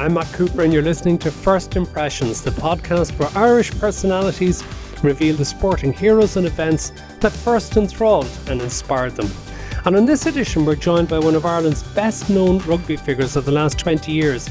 I'm Matt Cooper, and you're listening to First Impressions, the podcast where Irish personalities reveal the sporting heroes and events that first enthralled and inspired them. And on this edition, we're joined by one of Ireland's best known rugby figures of the last 20 years,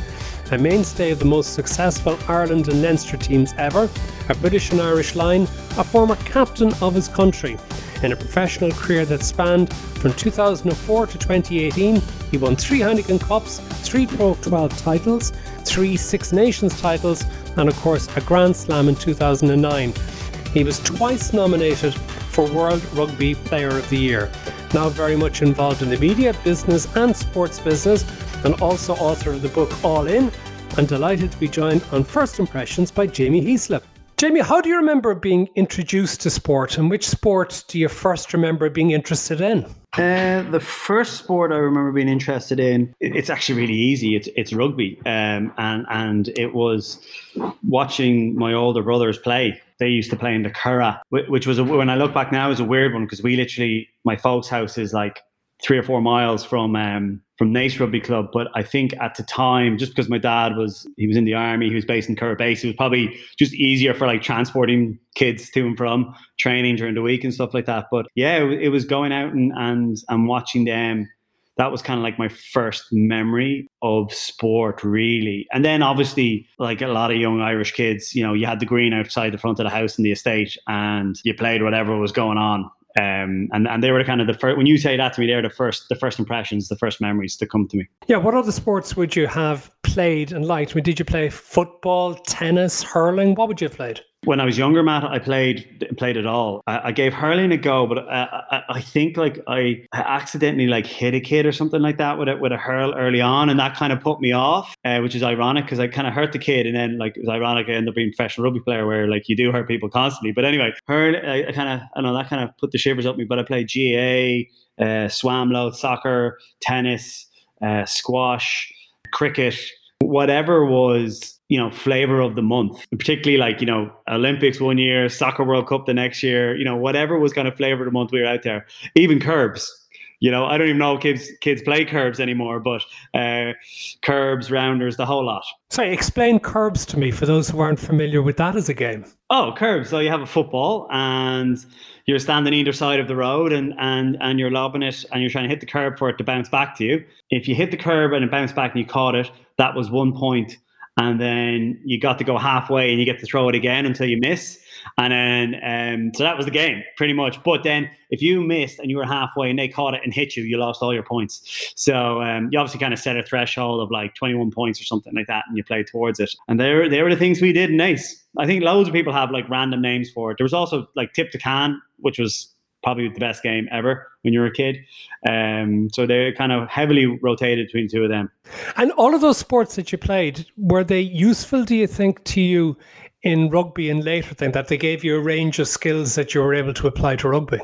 a mainstay of the most successful Ireland and Leinster teams ever, a British and Irish Lion, a former captain of his country. In a professional career that spanned from 2004 to 2018, he won three Heineken Cups, three Pro 12 titles, three Six Nations titles, and of course a Grand Slam in 2009. He was twice nominated for World Rugby Player of the Year. Now very much involved in the media, business, and sports business, and also author of the book All In. I'm delighted to be joined on First Impressions by Jamie Heaslip. Jamie, how do you remember being introduced to sport, and which sport do you first remember being interested in? Uh, the first sport I remember being interested in, it's actually really easy. It's it's rugby, um, and and it was watching my older brothers play. They used to play in the Curragh, which was a, when I look back now is a weird one because we literally my folks' house is like three or four miles from um, from Naas Rugby Club. But I think at the time, just because my dad was he was in the army, he was based in Base, it was probably just easier for like transporting kids to and from training during the week and stuff like that. But yeah, it, it was going out and and and watching them. That was kind of like my first memory of sport, really. And then, obviously, like a lot of young Irish kids, you know, you had the green outside the front of the house in the estate, and you played whatever was going on um, and and they were kind of the first. When you say that to me, they're the first the first impressions, the first memories to come to me. Yeah. What other sports would you have played and liked? I mean, did you play football, tennis, hurling? What would you have played? When I was younger, Matt, I played played it all. I, I gave hurling a go, but I, I, I, think like I accidentally like hit a kid or something like that with a, with a hurl early on, and that kind of put me off, uh, which is ironic because I kind of hurt the kid, and then like it was ironic I ended up being a professional rugby player where like you do hurt people constantly. But anyway, hurl, I, I kind of I know that kind of put the shivers up me. But I played GA, uh, swam load, soccer, tennis, uh, squash, cricket, whatever was you know flavor of the month particularly like you know olympics one year soccer world cup the next year you know whatever was kind of flavor of the month we were out there. Even curbs you know i don't even know if kids kids play curbs anymore but uh, curbs rounders the whole lot. Sorry explain curbs to me for those who aren't familiar with that as a game. Oh curbs. So you have a football and you're standing either side of the road and and and you're lobbing it and you're trying to hit the curb for it to bounce back to you. If you hit the curb and it bounced back and you caught it that was one point and then you got to go halfway and you get to throw it again until you miss. And then, um, so that was the game pretty much. But then if you missed and you were halfway and they caught it and hit you, you lost all your points. So um, you obviously kind of set a threshold of like 21 points or something like that and you played towards it. And they were, they were the things we did nice. I think loads of people have like random names for it. There was also like Tip the Can, which was probably the best game ever when you were a kid. Um, so they're kind of heavily rotated between the two of them. And all of those sports that you played, were they useful, do you think, to you in rugby and later then, that they gave you a range of skills that you were able to apply to rugby?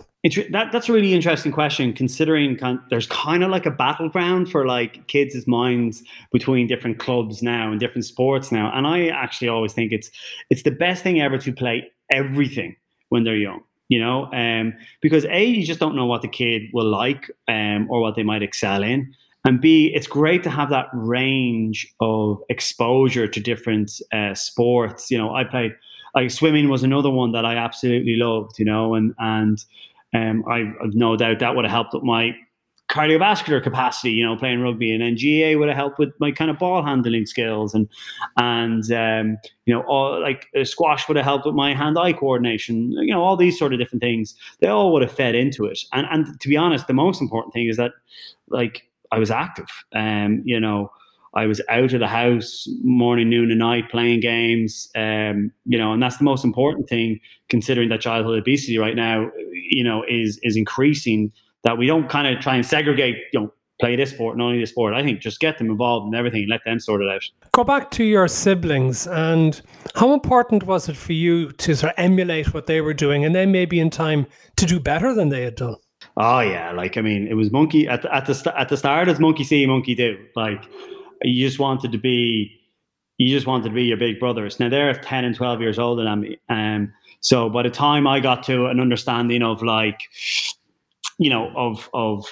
that, that's a really interesting question, considering kind of, there's kind of like a battleground for like kids' minds between different clubs now and different sports now. And I actually always think it's it's the best thing ever to play everything when they're young you know, um, because A, you just don't know what the kid will like um, or what they might excel in. And B, it's great to have that range of exposure to different uh, sports. You know, I played, like swimming was another one that I absolutely loved, you know, and, and um, I, I've no doubt that would have helped with my cardiovascular capacity, you know, playing rugby, and GAA would have helped with my kind of ball handling skills, and and um, you know, all like uh, squash would have helped with my hand-eye coordination. You know, all these sort of different things. They all would have fed into it. And and to be honest, the most important thing is that like I was active. Um, you know. I was out of the house morning, noon, and night playing games. Um, you know, and that's the most important thing, considering that childhood obesity right now, you know, is is increasing that we don't kind of try and segregate, you know, play this sport and only this sport. I think just get them involved in everything and let them sort it out. Go back to your siblings and how important was it for you to sort of emulate what they were doing and then maybe in time to do better than they had done? Oh yeah, like I mean, it was monkey at the, at the at the start. It's monkey see, monkey do. Like you just wanted to be, you just wanted to be your big brothers. Now they're ten and twelve years older than me, um. So by the time I got to an understanding of like you know, of of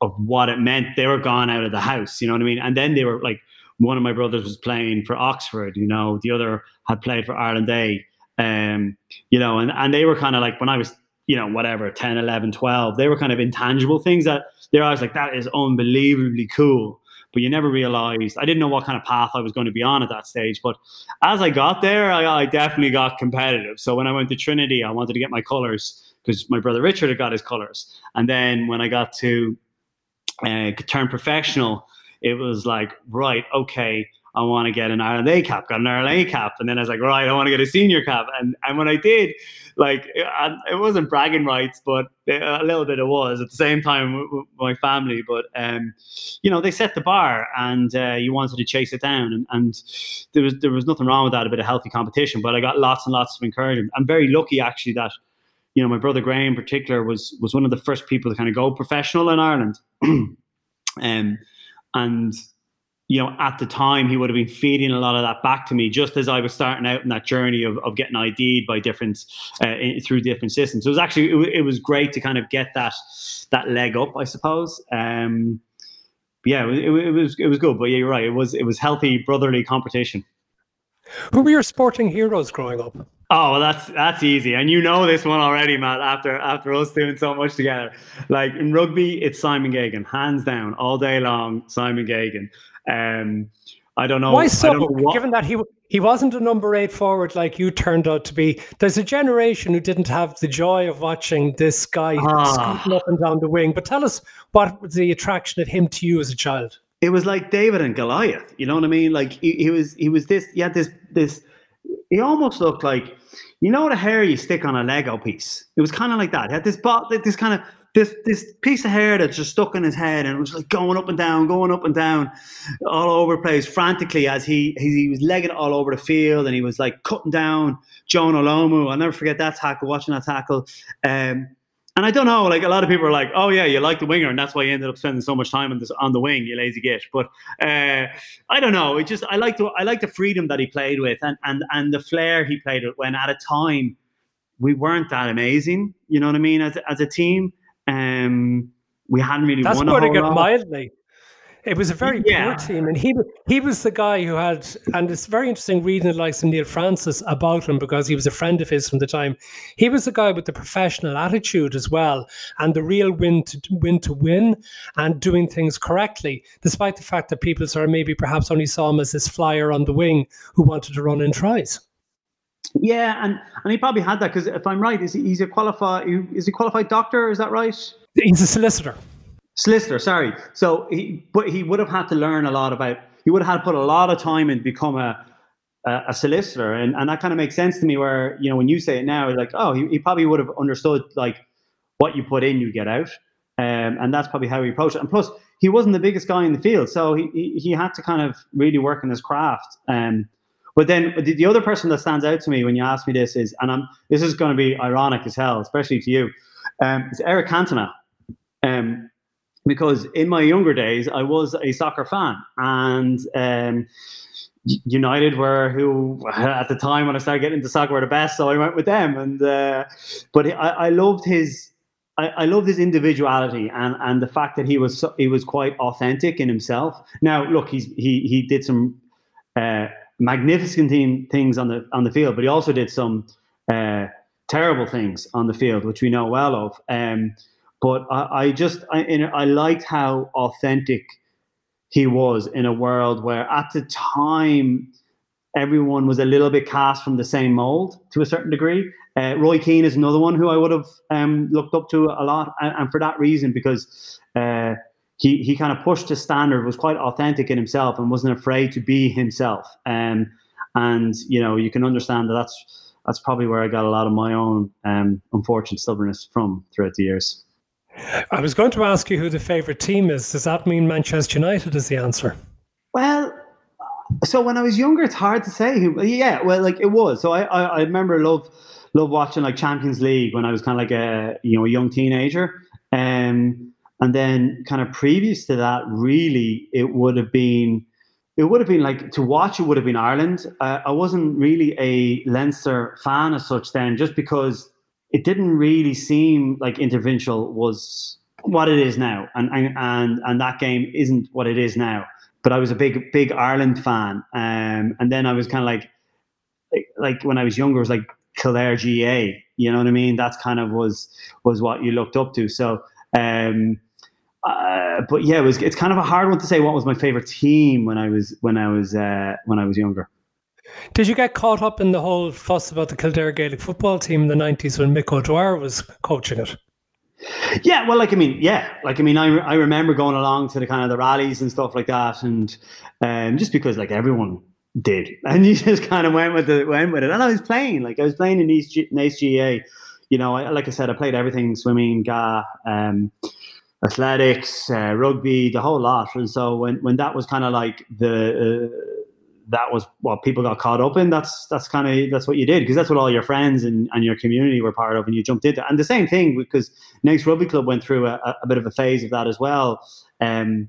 of what it meant. They were gone out of the house, you know what I mean? And then they were like one of my brothers was playing for Oxford, you know, the other had played for Ireland A. Um, you know, and, and they were kind of like when I was, you know, whatever, 10, 11, 12, they were kind of intangible things that they're always like, that is unbelievably cool. But you never realized, I didn't know what kind of path I was going to be on at that stage. But as I got there, I, I definitely got competitive. So when I went to Trinity, I wanted to get my colors because my brother Richard had got his colors. And then when I got to uh, turn professional, it was like, right, okay, I want to get an Ireland A cap, got an Ireland A cap. And then I was like, right, I want to get a senior cap. And, and when I did, like, it, it wasn't bragging rights, but a little bit it was at the same time with my family. But, um, you know, they set the bar and uh, you wanted to chase it down. And, and there, was, there was nothing wrong with that, a bit of healthy competition. But I got lots and lots of encouragement. I'm very lucky, actually, that you know, my brother Graham in particular was was one of the first people to kind of go professional in Ireland. um, and you know, at the time, he would have been feeding a lot of that back to me just as I was starting out in that journey of, of getting ID'd by different uh, in, through different systems. So it was actually it, it, was great to kind of get that that leg up, I suppose. Um, yeah, it, it, was it was good, but yeah, you're right. It was it was healthy brotherly competition. Who were your sporting heroes growing up? Oh, well, that's that's easy, and you know this one already, Matt. After after us doing so much together, like in rugby, it's Simon Geoghegan, hands down, all day long. Simon Geoghegan. Um, I don't know why so. What, given that he he wasn't a number eight forward like you turned out to be, there's a generation who didn't have the joy of watching this guy ah. scooting up and down the wing. But tell us what was the attraction of him to you as a child? It was like David and Goliath. You know what I mean? Like he, he was he was this. He had this this he almost looked like you know the hair you stick on a Lego piece. It was kind of like that. He had this bot, this kind of this this piece of hair that's just stuck in his head, and it was like going up and down, going up and down, all over the place, frantically as he he, he was legging it all over the field, and he was like cutting down Jonah Lomu. I'll never forget that tackle, watching that tackle. Um, and I don't know, like a lot of people are like, "Oh yeah, you like the winger, and that's why you ended up spending so much time on this on the wing, you lazy git." But uh, I don't know. It just I like the I like the freedom that he played with, and and and the flair he played with. When at a time we weren't that amazing, you know what I mean, as as a team. Um, we hadn't really that's won a whole lot. lot. mildly. It was a very yeah. poor team, and he he was the guy who had, and it's very interesting reading the likes of Neil Francis about him because he was a friend of his from the time. He was the guy with the professional attitude as well, and the real win to win to win, and doing things correctly, despite the fact that people sort of maybe perhaps only saw him as this flyer on the wing who wanted to run in tries. Yeah, and and he probably had that because if I'm right, is he, he's a qualified is he qualified doctor? Is that right? He's a solicitor. Solicitor, sorry. So he, but he would have had to learn a lot about. He would have had to put a lot of time in become a a, a solicitor, and and that kind of makes sense to me. Where you know when you say it now, like oh, he, he probably would have understood like what you put in, you get out, um, and that's probably how he approached it. And plus, he wasn't the biggest guy in the field, so he he, he had to kind of really work in his craft. Um, but then the, the other person that stands out to me when you ask me this is, and I'm this is going to be ironic as hell, especially to you, um, it's Eric Cantona. Um, because in my younger days I was a soccer fan, and um, United were who at the time when I started getting into soccer were the best, so I went with them. And uh, but I, I, loved his. I, loved his individuality and, and the fact that he was he was quite authentic in himself. Now, look, he's he he did some uh, magnificent things on the on the field, but he also did some uh, terrible things on the field, which we know well of. Um, but I, I just I, I liked how authentic he was in a world where at the time everyone was a little bit cast from the same mold to a certain degree. Uh, Roy Keane is another one who I would have um, looked up to a lot, and, and for that reason, because uh, he he kind of pushed his standard, was quite authentic in himself, and wasn't afraid to be himself. Um, and you know, you can understand that that's that's probably where I got a lot of my own um, unfortunate stubbornness from throughout the years. I was going to ask you who the favourite team is. Does that mean Manchester United is the answer? Well, so when I was younger, it's hard to say who. Yeah, well, like it was. So I, I, I remember love love watching like Champions League when I was kind of like a you know a young teenager. Um, and then kind of previous to that, really, it would have been it would have been like to watch. It would have been Ireland. Uh, I wasn't really a Leinster fan as such then, just because it didn't really seem like Interprovincial was what it is now, and and and, that game isn't what it is now. but I was a big big Ireland fan, um, and then I was kind of like, like, like when I was younger, it was like Kildare GA. You know what I mean? That's kind of was was what you looked up to. So, um, uh, but yeah, it was. It's kind of a hard one to say what was my favorite team when I was when I was uh, when I was younger. Did you get caught up in the whole fuss about the Kildare Gaelic football team in the nineties when Mick O'Dwyer was coaching it? Yeah, well, like I mean, yeah, like I mean, I, I remember going along to the kind of the rallies and stuff like that, and um, just because like everyone did, and you just kind of went with it, went with it. And I was playing, like I was playing in East, in East GAA. You know, I, like I said, I played everything: swimming, GA, um, athletics, uh, rugby, the whole lot. And so when when that was kind of like the uh, that was what people got caught up in. That's that's kind of that's what you did because that's what all your friends and, and your community were part of, and you jumped into. And the same thing because Naas Rugby Club went through a, a bit of a phase of that as well. Um,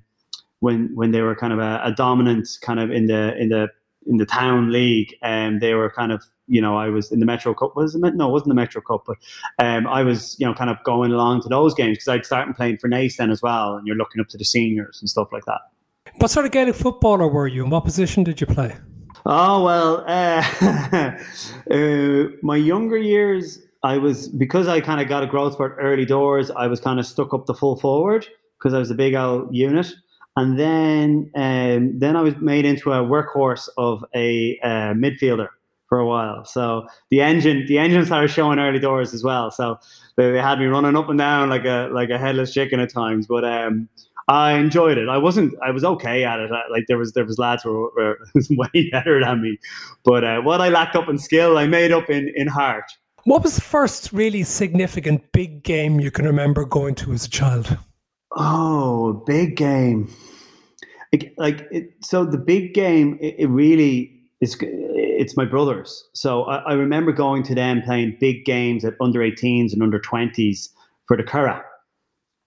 when when they were kind of a, a dominant kind of in the in the in the town league, and um, they were kind of you know I was in the Metro Cup. Was it? No, it wasn't the Metro Cup, but um, I was you know kind of going along to those games because I'd started playing for Naas then as well, and you're looking up to the seniors and stuff like that. What sort of Gaelic footballer were you, and what position did you play? Oh well, uh, uh, my younger years, I was because I kind of got a growth spurt early doors. I was kind of stuck up the full forward because I was a big old unit, and then um, then I was made into a workhorse of a uh, midfielder for a while. So the engine, the engine started showing early doors as well. So they, they had me running up and down like a like a headless chicken at times. But um, I enjoyed it. I wasn't. I was okay at it. like there was there was lads who were, were way better than me, but uh, what I lacked up in skill, I made up in in heart. What was the first really significant big game you can remember going to as a child? Oh, big game! Like, like it, so, the big game. It, it, really is. It's my brothers. So I, I remember going to them playing big games at under 18s and under 20s for the Curragh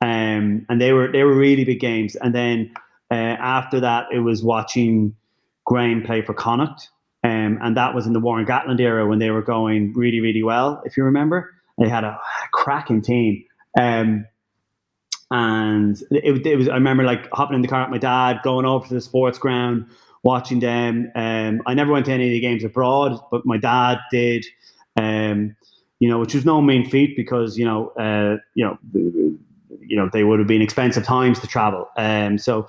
um, and they were they were really big games. And then uh, after that, it was watching Graham play for Connacht, um, and that was in the Warren Gatland era when they were going really really well. If you remember, they had a cracking team. Um, and it, it, was I remember like hopping in the car with my dad, going over to the sports ground, watching them. Um, I never went to any of the games abroad, but my dad did. Um, you know, which was no mean feat because you know, uh, you know, you know they would have been expensive times to travel. Um, so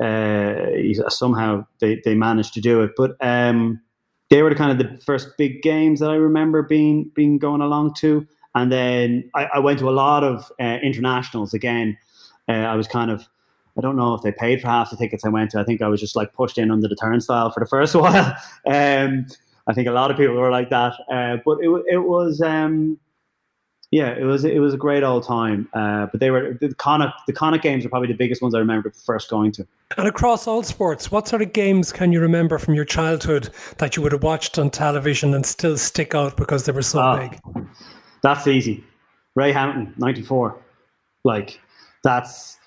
uh, somehow they, they managed to do it. But um, they were kind of the first big games that I remember being being going along to. And then I, I went to a lot of uh, internationals again. Uh, I was kind of I don't know if they paid for half the tickets I went to. I think I was just like pushed in under the turnstile for the first while. um, I think a lot of people were like that. Uh, but it, it was um, yeah, it was it was a great old time. Uh, but they were the Connacht the Connacht games are probably the biggest ones I remember first going to. And across all sports, what sort of games can you remember from your childhood that you would have watched on television and still stick out because they were so ah, big? That's easy. Ray Houghton, ninety four. Like that's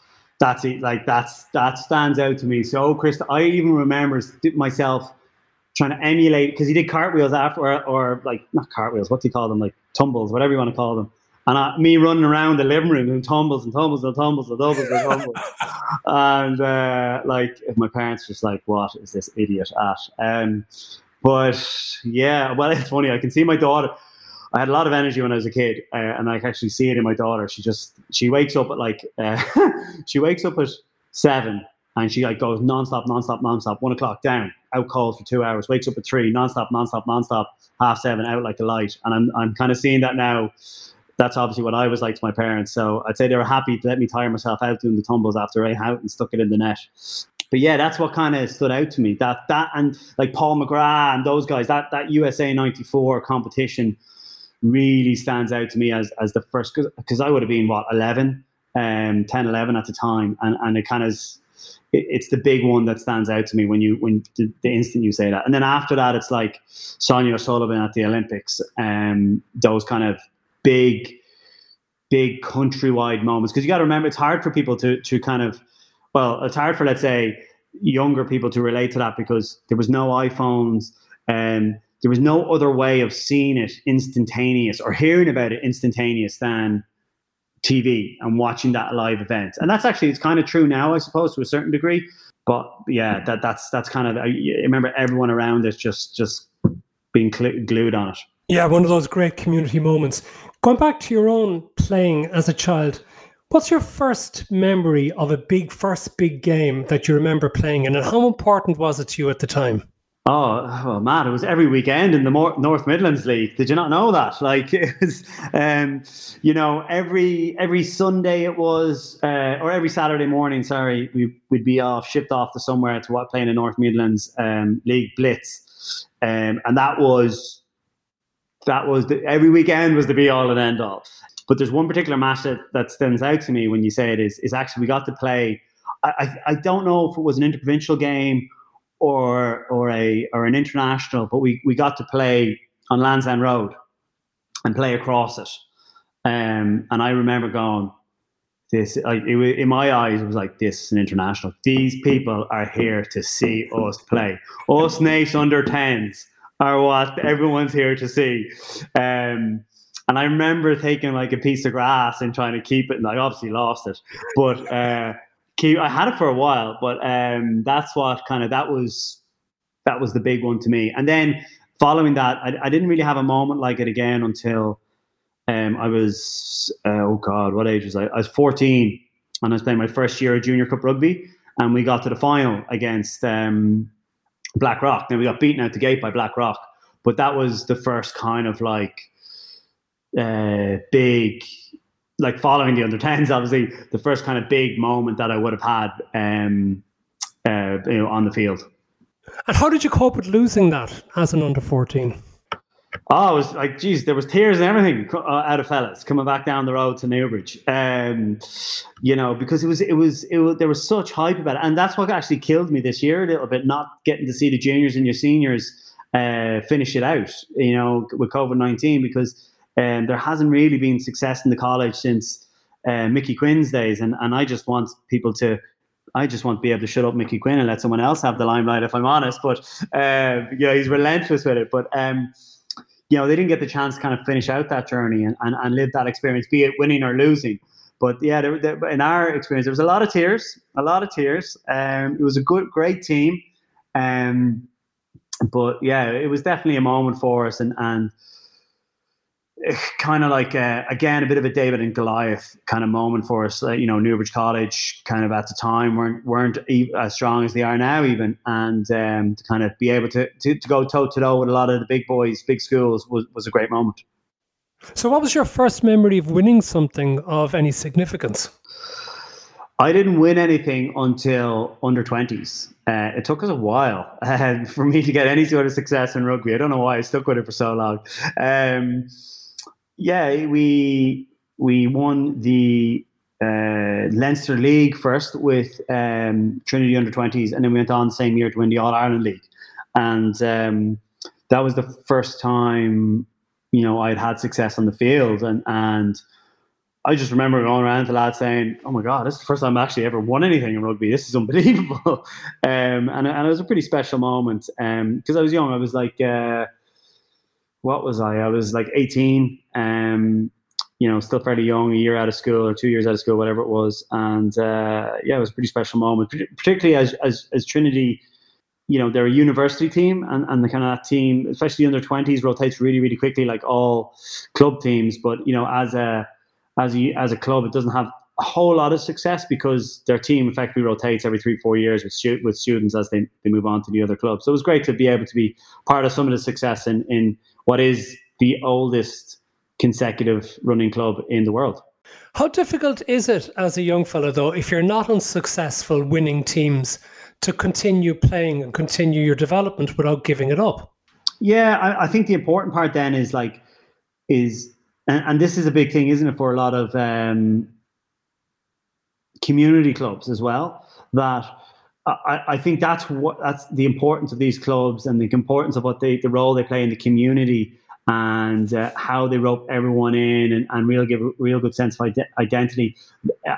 that's it. Like that's that stands out to me. So Chris, I even remember myself trying to emulate because he did cartwheels after, or, or, like not cartwheels. What do you call them? Like tumbles, whatever you want to call them. And I, me running around the living room and tumbles and tumbles and tumbles and tumbles and tumbles. and uh, like, my parents just like, what is this idiot at? Um, but yeah, well, it's funny. I can see my daughter. I had a lot of energy when I was a kid, uh, and I can actually see it in my daughter. She just she wakes up at like uh, she wakes up at seven and she like goes nonstop, nonstop, nonstop. One o'clock down, out cold for two hours, wakes up at three, nonstop, nonstop, nonstop, half seven, out like a light. And I'm I'm kind of seeing that now. That's obviously what I was like to my parents. So I'd say they were happy to let me tire myself out doing the tumbles after I out and stuck it in the net. But yeah, that's what kind of stood out to me. That that and like Paul McGrath and those guys. That that USA '94 competition really stands out to me as as the first because I would have been what 11, um, 10, 11 at the time, and and it kind of it's the big one that stands out to me when you when the, the, instant you say that. And then after that, it's like Sonia O'Sullivan at the Olympics, um, those kind of big, big countrywide moments. Because you got to remember, it's hard for people to to kind of, well, it's hard for let's say younger people to relate to that because there was no iPhones and there was no other way of seeing it instantaneous or hearing about it instantaneous than TV and watching that live event. And that's actually, it's kind of true now, I suppose, to a certain degree. but yeah, hmm. that that's that's kind of. I remember everyone around is just just being glued on it. Yeah, one of those great community moments. Going back to your own playing as a child, what's your first memory of a big first big game that you remember playing in, and how important was it to you at the time? Oh, oh man, it was every weekend in the North Midlands League. Did you not know that? Like it was, um, you know, every every Sunday it was, uh, or every Saturday morning. Sorry, we would be off, shipped off to somewhere to what playing in the North Midlands um, League Blitz, um, and that was that was the, every weekend was the be all and end all. But there's one particular match that, that stands out to me when you say it is is actually we got to play. I, I, I don't know if it was an interprovincial game or or a or an international, but we, we got to play on Lansdowne Road and play across it. Um, and I remember going, this I, it, in my eyes it was like this is an international. These people are here to see us play. Us Naas under tens are what everyone's here to see. Um, and I remember taking like a piece of grass and trying to keep it, and I obviously lost it. But uh, I had it for a while, but um, that's what kind of that was that was the big one to me. And then following that, I, I didn't really have a moment like it again until um, I was uh, oh god, what age was I? I was fourteen, and I was playing my first year of junior cup rugby, and we got to the final against um, Blackrock. Then we got beaten out the gate by Blackrock, but that was the first kind of like uh, big like following the under 10s, obviously the first kind of big moment that I would have had um, uh, you know, on the field. And how did you cope with losing that as an under 14? Oh, it was like, geez, there was tears and everything uh, out of fellas coming back down the road to Newbridge. Um, you know, because it was, it was, it was, there was such hype about it. And that's what actually killed me this year a little bit, not getting to see the juniors and your seniors uh, finish it out, you know, with COVID 19, because um, there hasn't really been success in the college since uh, Mickey Quinn's days, and, and I just want people to. I just want to be able to shut up Mickey Quinn and let someone else have the limelight, if I'm honest. But uh, yeah, he's relentless with it. But um, you know, they didn't get the chance to kind of finish out that journey and, and, and live that experience, be it winning or losing. But yeah, there, there, in our experience, there was a lot of tears, a lot of tears. Um, it was a good, great team. Um, but yeah, it was definitely a moment for us, and and kind of like a, again a bit of a David and Goliath kind of moment for us. Uh, you know, Newbridge College kind of at the time weren't weren't as strong as they are now, even, and um, to kind of be able to, to, to go toe to toe with a lot of the big boys, big schools was was a great moment. So, what was your first memory of winning something of any significance? I didn't win anything until under 20s. Uh, it took us a while uh, for me to get any sort of success in rugby. I don't know why I stuck with it for so long. Um, yeah, we we won the uh, Leinster League first with um, Trinity under twenties, and then we went on the same year to win the All Ireland League, and um, that was the first time you know I'd had success on the field, and and I just remember going around to lads saying, "Oh my God, this is the first time I've actually ever won anything in rugby. This is unbelievable," um, and and it was a pretty special moment because um, I was young. I was like. Uh, what was I? I was like 18, um, you know, still fairly young, a year out of school or two years out of school, whatever it was. And uh, yeah, it was a pretty special moment, particularly as, as, as Trinity, you know, they're a university team and, and the kind of that team, especially under 20s, rotates really, really quickly, like all club teams. But, you know, as a, as a, as a club, it doesn't have a whole lot of success because their team effectively rotates every three, four years with, stu- with students as they, they move on to the other clubs. So it was great to be able to be part of some of the success in, in what is the oldest consecutive running club in the world. How difficult is it as a young fellow, though, if you're not unsuccessful winning teams, to continue playing and continue your development without giving it up? Yeah, I, I think the important part then is like, is, and, and, this is a big thing, isn't it, for a lot of um, community clubs as well, that I, I, think that's what that's the importance of these clubs and the importance of what they the role they play in the community and uh, how they rope everyone in and, and real give a real good sense of ide- identity.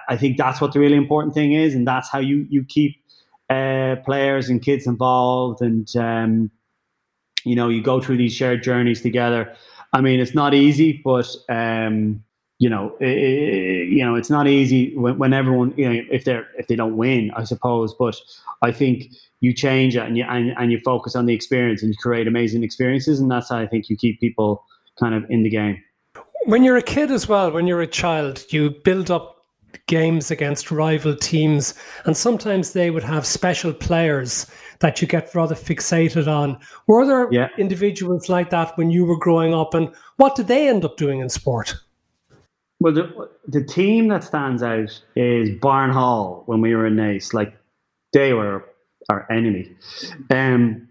I think that's what the really important thing is, and that's how you you keep uh, players and kids involved, and um, you know you go through these shared journeys together. I mean, it's not easy, but um, you know, it, it, you know, it's not easy when, when everyone, you know, if they're if they don't win, I suppose. But I think you change it and you and, and you focus on the experience and you create amazing experiences, and that's how I think you keep people kind of in the game. When you're a kid as well, when you're a child, you build up games against rival teams, and sometimes they would have special players that you get rather fixated on. Were there yeah. individuals like that when you were growing up, and what did they end up doing in sport? Well, the, the team that stands out is Barnhall when we were in Naas. Like, they were our enemy. Um,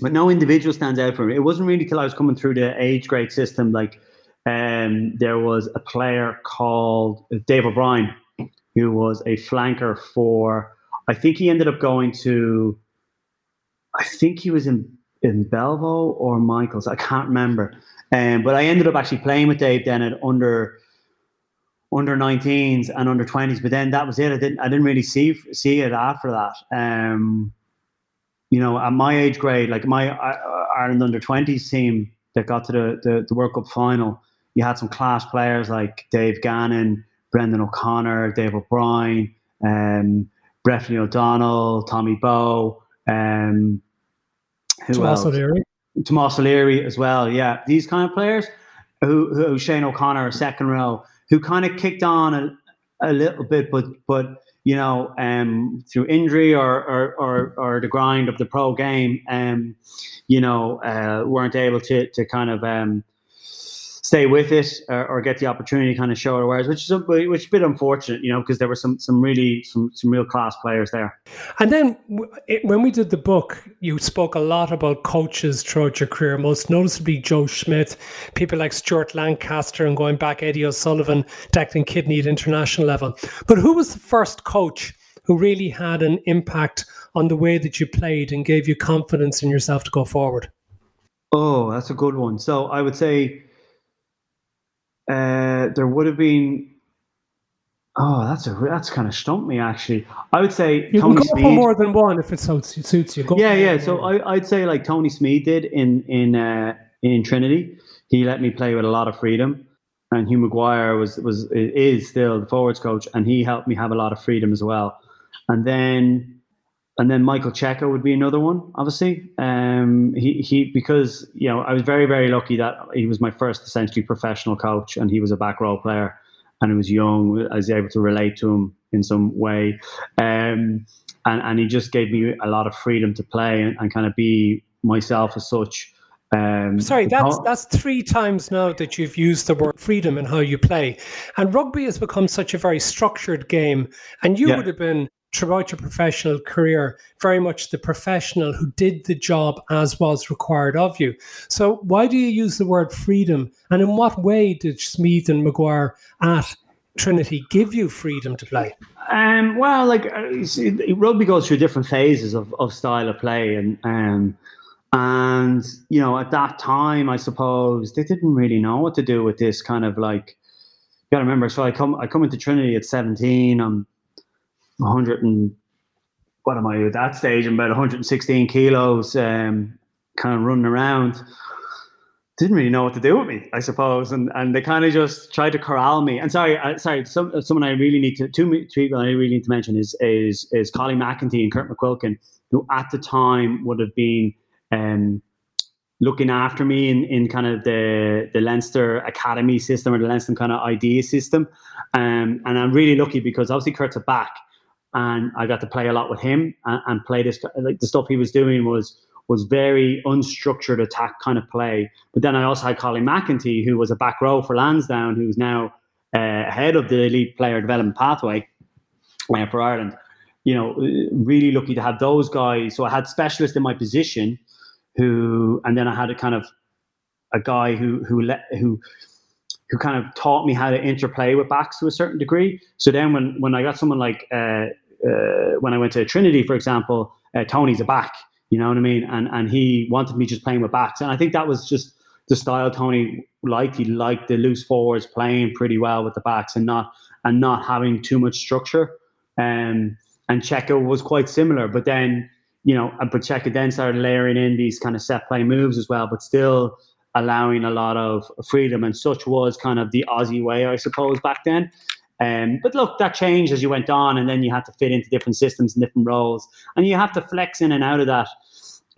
but no individual stands out for me. It wasn't really till I was coming through the age grade system. Like, um, there was a player called Dave O'Brien, who was a flanker for. I think he ended up going to. I think he was in in Belvo or Michaels. I can't remember. Um, but I ended up actually playing with Dave at under under 19s and under 20s. But then that was it. I didn't I didn't really see see it after that. Um, you know, at my age grade, like my uh, Ireland under 20s team that got to the, the, the World Cup final, you had some class players like Dave Gannon, Brendan O'Connor, Dave O'Brien, um, O'Donnell, Tommy Bowe, um, who Tomas else? O'Leary. Tomas O'Leary as well. Yeah, these kind of players who, who Shane O'Connor, second row, who kind of kicked on a, a little bit, but but you know, um, through injury or, or, or or the grind of the pro game, um, you know, uh, weren't able to to kind of um, stay with it or, or, get the opportunity to kind of show their wares, which is a, which is a bit unfortunate, you know, because there were some some really some some real class players there. And then it, when we did the book, you spoke a lot about coaches throughout your career, most noticeably Joe Schmidt, people like Stuart Lancaster, and going back Eddie O'Sullivan, Declan Kidney at international level. But who was the first coach? Who really had an impact on the way that you played and gave you confidence in yourself to go forward? Oh, that's a good one. So I would say uh, there would have been. Oh, that's a that's kind of stumped me actually. I would say you Tony can go Smeeth, for more than one if it suits, suits you. Go yeah, yeah. So I, I'd say like Tony Smeeth did in in uh, in Trinity. He let me play with a lot of freedom, and Hugh McGuire was was is still the forwards coach, and he helped me have a lot of freedom as well. And then and then Michael Cheika would be another one, obviously. Um, he he because you know I was very very lucky that he was my first essentially professional coach, and he was a back row player, and he was young. I was able to relate to him in some way, um, and and he just gave me a lot of freedom to play and, and kind of be myself as such. Um, Sorry, that's that's three times now that you've used the word freedom in how you play, and rugby has become such a very structured game. And you yeah. would have been throughout your professional career very much the professional who did the job as was required of you. So, why do you use the word freedom? And in what way did Smeeth and McGuire at Trinity give you freedom to play? Um, well, like uh, see, rugby goes through different phases of, of style of play, and um, and you know at that time, I suppose they didn't really know what to do with this kind of like. You got to remember. So I come I come into Trinity at seventeen. I'm 100 and what am I at that stage? I'm about 116 kilos, um, kind of running around. Didn't really know what to do with me, I suppose, and and they kind of just tried to corral me. And sorry, uh, sorry, some, someone I really need to two people I really need to mention is is is Colin McEntee and Kurt McQuilkin, who at the time would have been um, looking after me in, in kind of the the Leinster Academy system or the Leinster kind of idea system. Um, and I'm really lucky because obviously Kurt's a back, and I got to play a lot with him and, and play this like the stuff he was doing was was very unstructured attack kind of play. But then I also had Colin McEntee, who was a back row for Lansdowne, who's now uh, head of the elite player development pathway uh, for Ireland. You know, really lucky to have those guys. So I had specialists in my position, who, and then I had a kind of a guy who who let who who kind of taught me how to interplay with backs to a certain degree. So then when when I got someone like uh, uh, when I went to Trinity, for example, uh, Tony's a back. You know what I mean? And and he wanted me just playing with backs, and I think that was just the style Tony liked. He liked the loose forwards playing pretty well with the backs and not and not having too much structure. Um, and Cheika was quite similar, but then you know, but Cheika then started layering in these kind of set play moves as well. But still, allowing a lot of freedom, and such was kind of the Aussie way, I suppose, back then. Um, but look, that changed as you went on, and then you had to fit into different systems and different roles, and you have to flex in and out of that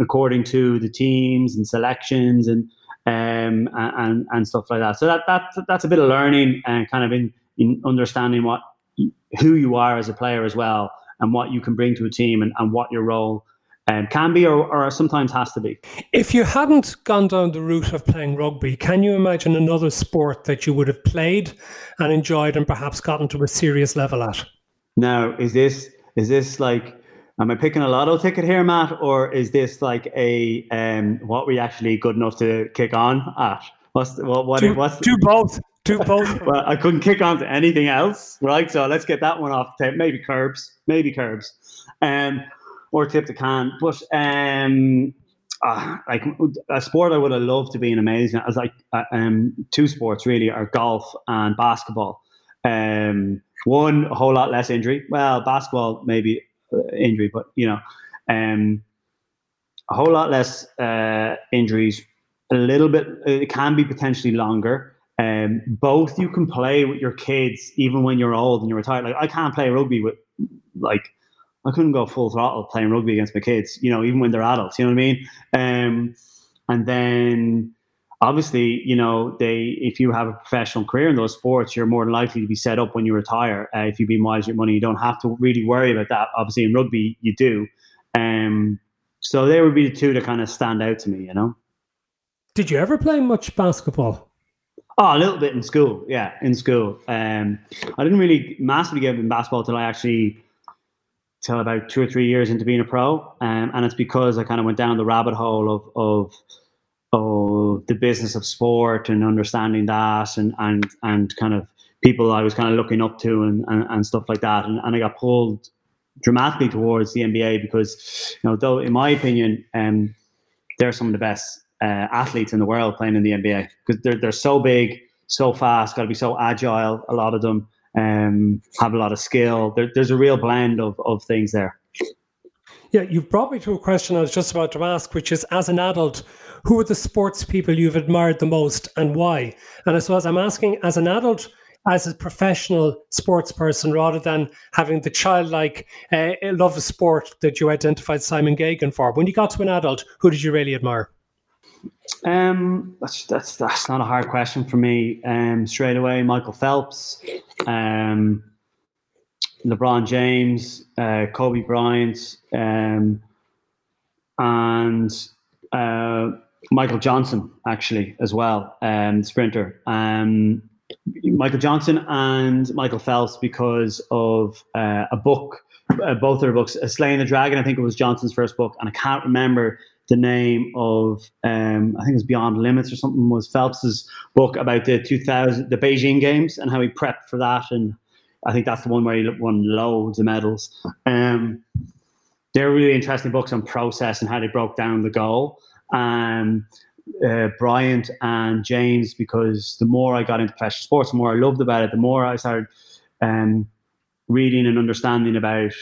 according to the teams and selections and um, and and stuff like that. So that that that's a bit of learning and kind of in in understanding what who you are as a player as well, and what you can bring to a team, and, and what your role um, can be or, or sometimes has to be. If you hadn't gone down the route of playing rugby, can you imagine another sport that you would have played and enjoyed and perhaps gotten to a serious level at? Now, is this is this like am I picking a lotto ticket here, Matt, or is this like a um, what we actually good enough to kick on at? What's the, what what do, what's do both? Do both. well, I couldn't kick on to anything else, right? So let's get that one off the tape. Maybe curbs, maybe curbs. Um, or tip the can. But um, uh, like a sport I would have loved to be an amazing as like uh, um, two sports really are golf and basketball. Um, one a whole lot less injury. Well, basketball maybe uh, injury, but you know, um, a whole lot less uh, injuries. A little bit. It can be potentially longer. Um, both you can play with your kids even when you're old and you're retired. Like I can't play rugby with like I couldn't go full throttle playing rugby against my kids, you know, even when they're adults, you know what I mean? Um, and then obviously, you know, they if you have a professional career in those sports, you're more than likely to be set up when you retire. Uh, if you've been wise your money, you don't have to really worry about that. Obviously, in rugby, you do. Um, so they would be the two that kind of stand out to me, you know. Did you ever play much basketball? Oh, a little bit in school, yeah, in school. Um, I didn't really massively get in basketball until I actually till about two or three years into being a pro, um, and it's because I kind of went down the rabbit hole of of of the business of sport and understanding that, and and and kind of people I was kind of looking up to and and, and stuff like that, and, and I got pulled dramatically towards the NBA because you know though in my opinion, um, they're some of the best uh, athletes in the world playing in the NBA because they're they're so big, so fast, got to be so agile. A lot of them um, have a lot of skill. There, there's a real blend of, of things there. Yeah, you've brought me to a question I was just about to ask, which is as an adult, who are the sports people you've admired the most and why? And I suppose I'm asking as an adult, as a professional sports person, rather than having the childlike uh, love of sport that you identified Simon Geoghegan for. When you got to an adult, who did you really admire? Um, that's that's that's not a hard question for me. Um, straight away, Michael Phelps, um, LeBron James, uh, Kobe Bryant, um, and uh, Michael Johnson actually as well, um, sprinter. Um, Michael Johnson and Michael Phelps because of uh, a book, uh, both their books, Slaying the Dragon. I think it was Johnson's first book, and I can't remember the name of um, I think it was Beyond Limits or something was Phelps's book about the 2000 the Beijing Games and how he prepped for that and I think that's the one where he won loads of medals. Um, they're really interesting books on process and how they broke down the goal. Um, uh, Bryant and James because the more I got into professional sports, the more I loved about it, the more I started um, reading and understanding about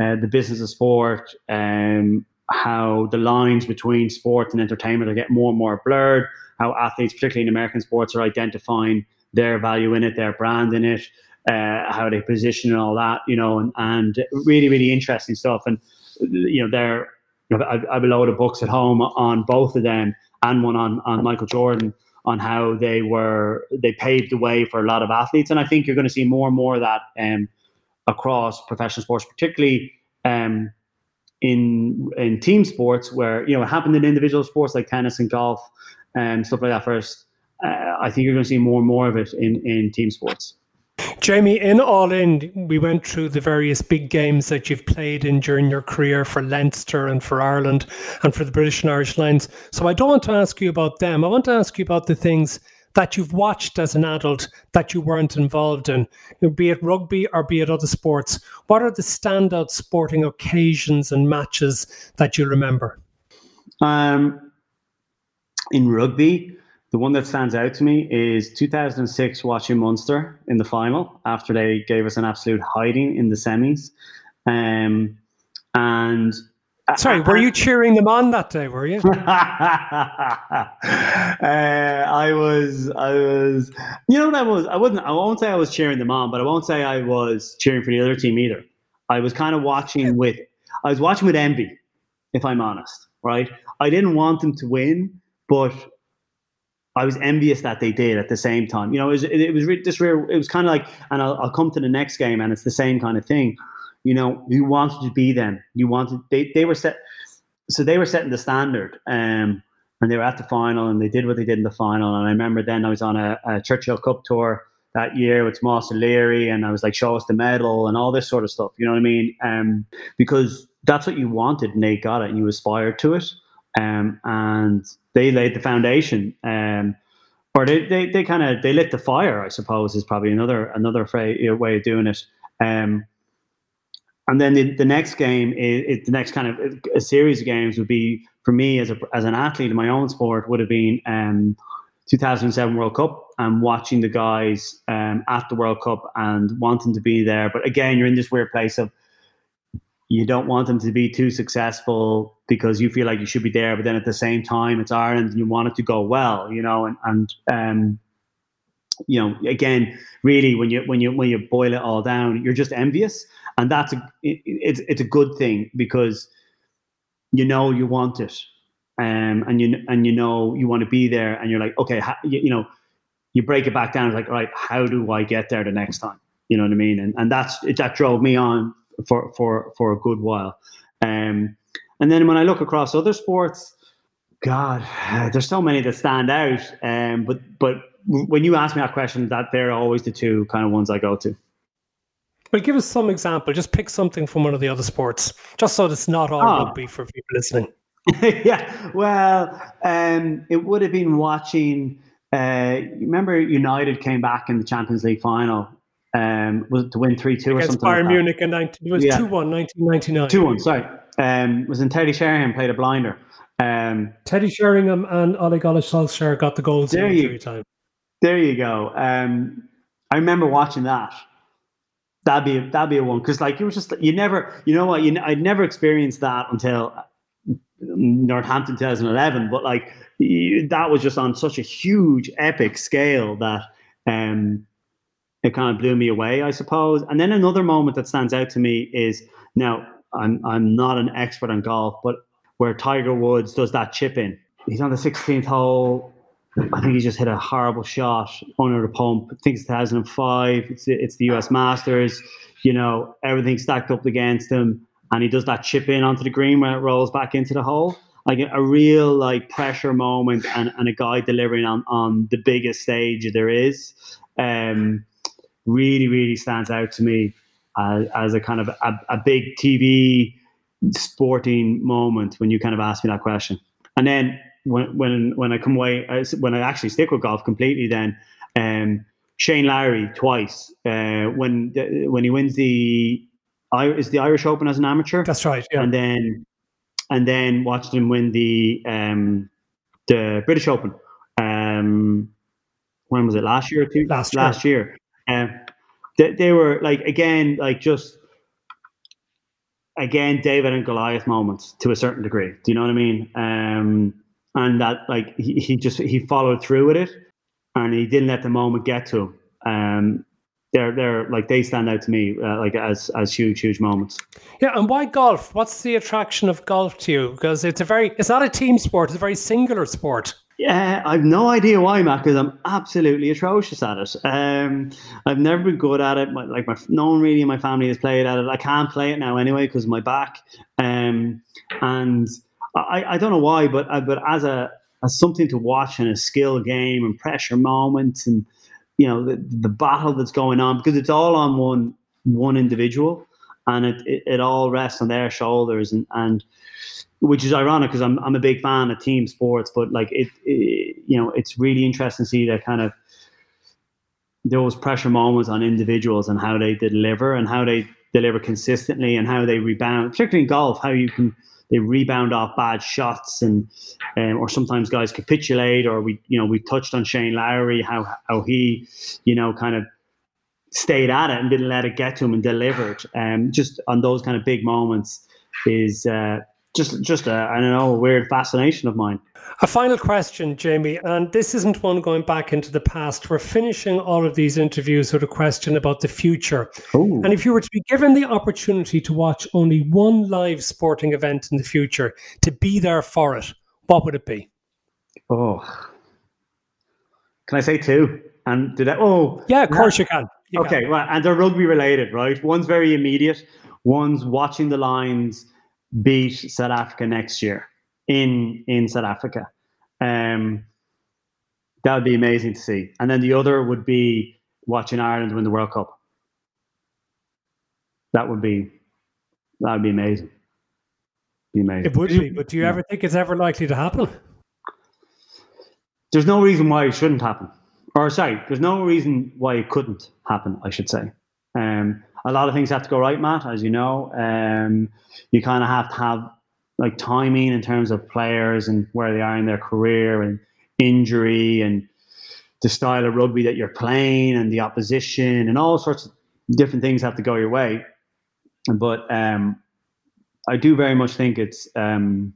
uh, the business of sport, um, how the lines between sports and entertainment are getting more and more blurred, how athletes, particularly in American sports, are identifying their value in it, their brand in it, uh, how they position and all that, you know, and, and really, really interesting stuff. And, you know, there, you know, I, I have a load of books at home on both of them and one on, on Michael Jordan on how they were, they paved the way for a lot of athletes. And I think you're going to see more and more of that um, across professional sports, particularly um, in in team sports where you know it happened in individual sports like tennis and golf and stuff like that first. Uh, I think you're going to see more and more of it in in team sports. Jamie, in all in, we went through the various big games that you've played in during your career for Leinster and for Ireland and for the British and Irish Lions. So I don't want to ask you about them. I want to ask you about the things that you've watched as an adult that you weren't involved in, be it rugby or be it other sports? What are the standout sporting occasions and matches that you remember? Um, in rugby, the one that stands out to me is 2006 watching Munster in the final after they gave us an absolute hiding in the semis. Um, and Sorry, were you cheering them on that day? Were you? uh, I was. I was. You know what I was? I wasn't. I won't say I was cheering them on, but I won't say I was cheering for the other team either. I was kind of watching with. I was watching with envy, if I'm honest. Right? I didn't want them to win, but I was envious that they did at the same time. You know, it was, it, was just rare. It was kind of like, and I'll, I'll come to the next game, and it's the same kind of thing. You know, you wanted to be them. You wanted they they were set. So they were setting the standard, um, and they were at the final, and they did what they did in the final. And I remember then I was on a, a Churchill Cup tour that year with Moss O'Leary, and I was like, "Show us the medal" and all this sort of stuff. You know what I mean? Um, because that's what you wanted, and they got it, and you aspired to it. Um, and they laid the foundation. Um, or they, they, they kind of they lit the fire, I suppose, is probably another another way of doing it. Um, and then the, the next game, is, the next kind of a series of games would be for me as a as an athlete in my own sport would have been um, 2007 World Cup. And watching the guys um, at the World Cup and wanting to be there. But again, you're in this weird place of you don't want them to be too successful because you feel like you should be there, but then at the same time, it's Ireland and you want it to go well, you know, and, and um, you know, again, really, when you when you when you boil it all down, you're just envious, and that's a it, it's it's a good thing because you know you want it, um, and you and you know you want to be there, and you're like, okay, you, you know, you break it back down, it's like, all right, how do I get there the next time? You know what I mean? And and that's that drove me on for for for a good while. Um, and then when I look across other sports, God, there's so many that stand out. Um, but but when you ask me that question, that they're always the two kind of ones I go to. But give us some example. Just pick something from one of the other sports, just so it's not all oh. rugby for people listening. yeah, well, um, it would have been watching. Uh, remember, United came back in the Champions League final um, was to win 3 2 or something. Bayern like Munich in 19, it was 2 1, 1999. 2 1, sorry. Um, was in Teddy Sheringham played a blinder. Um, Teddy Sheringham and Ole Gunnar Solskjaer got the goals there in you, time. There you go. Um, I remember watching that. That'd be that'd be a one because like it was just you never you know what you I'd never experienced that until Northampton 2011, but like that was just on such a huge epic scale that um, it kind of blew me away, I suppose. And then another moment that stands out to me is now I'm I'm not an expert on golf, but where Tiger Woods does that chip in. He's on the 16th hole. I think he just hit a horrible shot under the pump. I think it's 2005. It's it's the U.S. Masters. You know everything stacked up against him, and he does that chip in onto the green when it rolls back into the hole. Like a, real like pressure moment, and, and a guy delivering on on the biggest stage there is. Um, really, really stands out to me as, as a kind of a, a big TV sporting moment when you kind of ask me that question. And then when when when I come away, when I actually stick with golf completely, then um, Shane Lowry twice uh, when when he wins the is the Irish Open as an amateur. That's right. Yeah. And then and then watched him win the um, the British Open. Um, when was it? Last year or two? Last year. Last year. Um, they, they were like again, like just again David and Goliath moments to a certain degree. Do you know what I mean? Um, and that like he, he just he followed through with it, and he didn't let the moment get to him. Um, they're they're like they stand out to me uh, like as as huge huge moments. Yeah, and why golf? What's the attraction of golf to you? Because it's a very it's not a team sport; it's a very singular sport. Yeah, I've no idea why, Matt, because I'm absolutely atrocious at it. Um, I've never been good at it. My, like my, no one really in my family has played at it. I can't play it now anyway because of my back. Um, and I, I don't know why, but uh, but as a as something to watch and a skill game and pressure moments and you know the, the battle that's going on because it's all on one one individual and it, it, it all rests on their shoulders and and which is ironic because I'm I'm a big fan of team sports, but like it, it, you know, it's really interesting to see that kind of those pressure moments on individuals and how they deliver and how they deliver consistently and how they rebound, particularly in golf, how you can they rebound off bad shots and um, or sometimes guys capitulate or we you know we touched on Shane Lowry how how he you know kind of stayed at it and didn't let it get to him and delivered. Um, just on those kind of big moments is uh, just just a I don't know a weird fascination of mine. A final question, Jamie, and this isn't one going back into the past. We're finishing all of these interviews with a question about the future. Ooh. And if you were to be given the opportunity to watch only one live sporting event in the future, to be there for it, what would it be? Oh, can I say two? And did I? Oh, yeah, of course you can. You okay, can. well, and they're rugby related, right? One's very immediate. One's watching the Lions beat South Africa next year in in South Africa. Um, that would be amazing to see. And then the other would be watching Ireland win the World Cup. That would be that would be amazing. Be amazing. It would be, but do you yeah. ever think it's ever likely to happen? There's no reason why it shouldn't happen. Or sorry, there's no reason why it couldn't happen, I should say. Um, a lot of things have to go right, Matt, as you know. Um, you kind of have to have like timing in terms of players and where they are in their career and injury and the style of rugby that you're playing and the opposition and all sorts of different things have to go your way. But um, I do very much think it's um,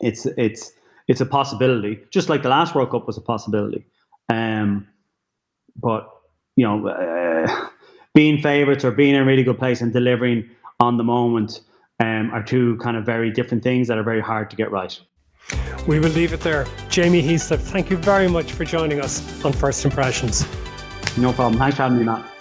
it's it's it's a possibility, just like the last World Cup was a possibility. Um, but you know, uh, being favourites or being in a really good place and delivering on the moment um, are two kind of very different things that are very hard to get right. We will leave it there. Jamie Heaslip, thank you very much for joining us on First Impressions. No problem. Thanks for having me, Matt.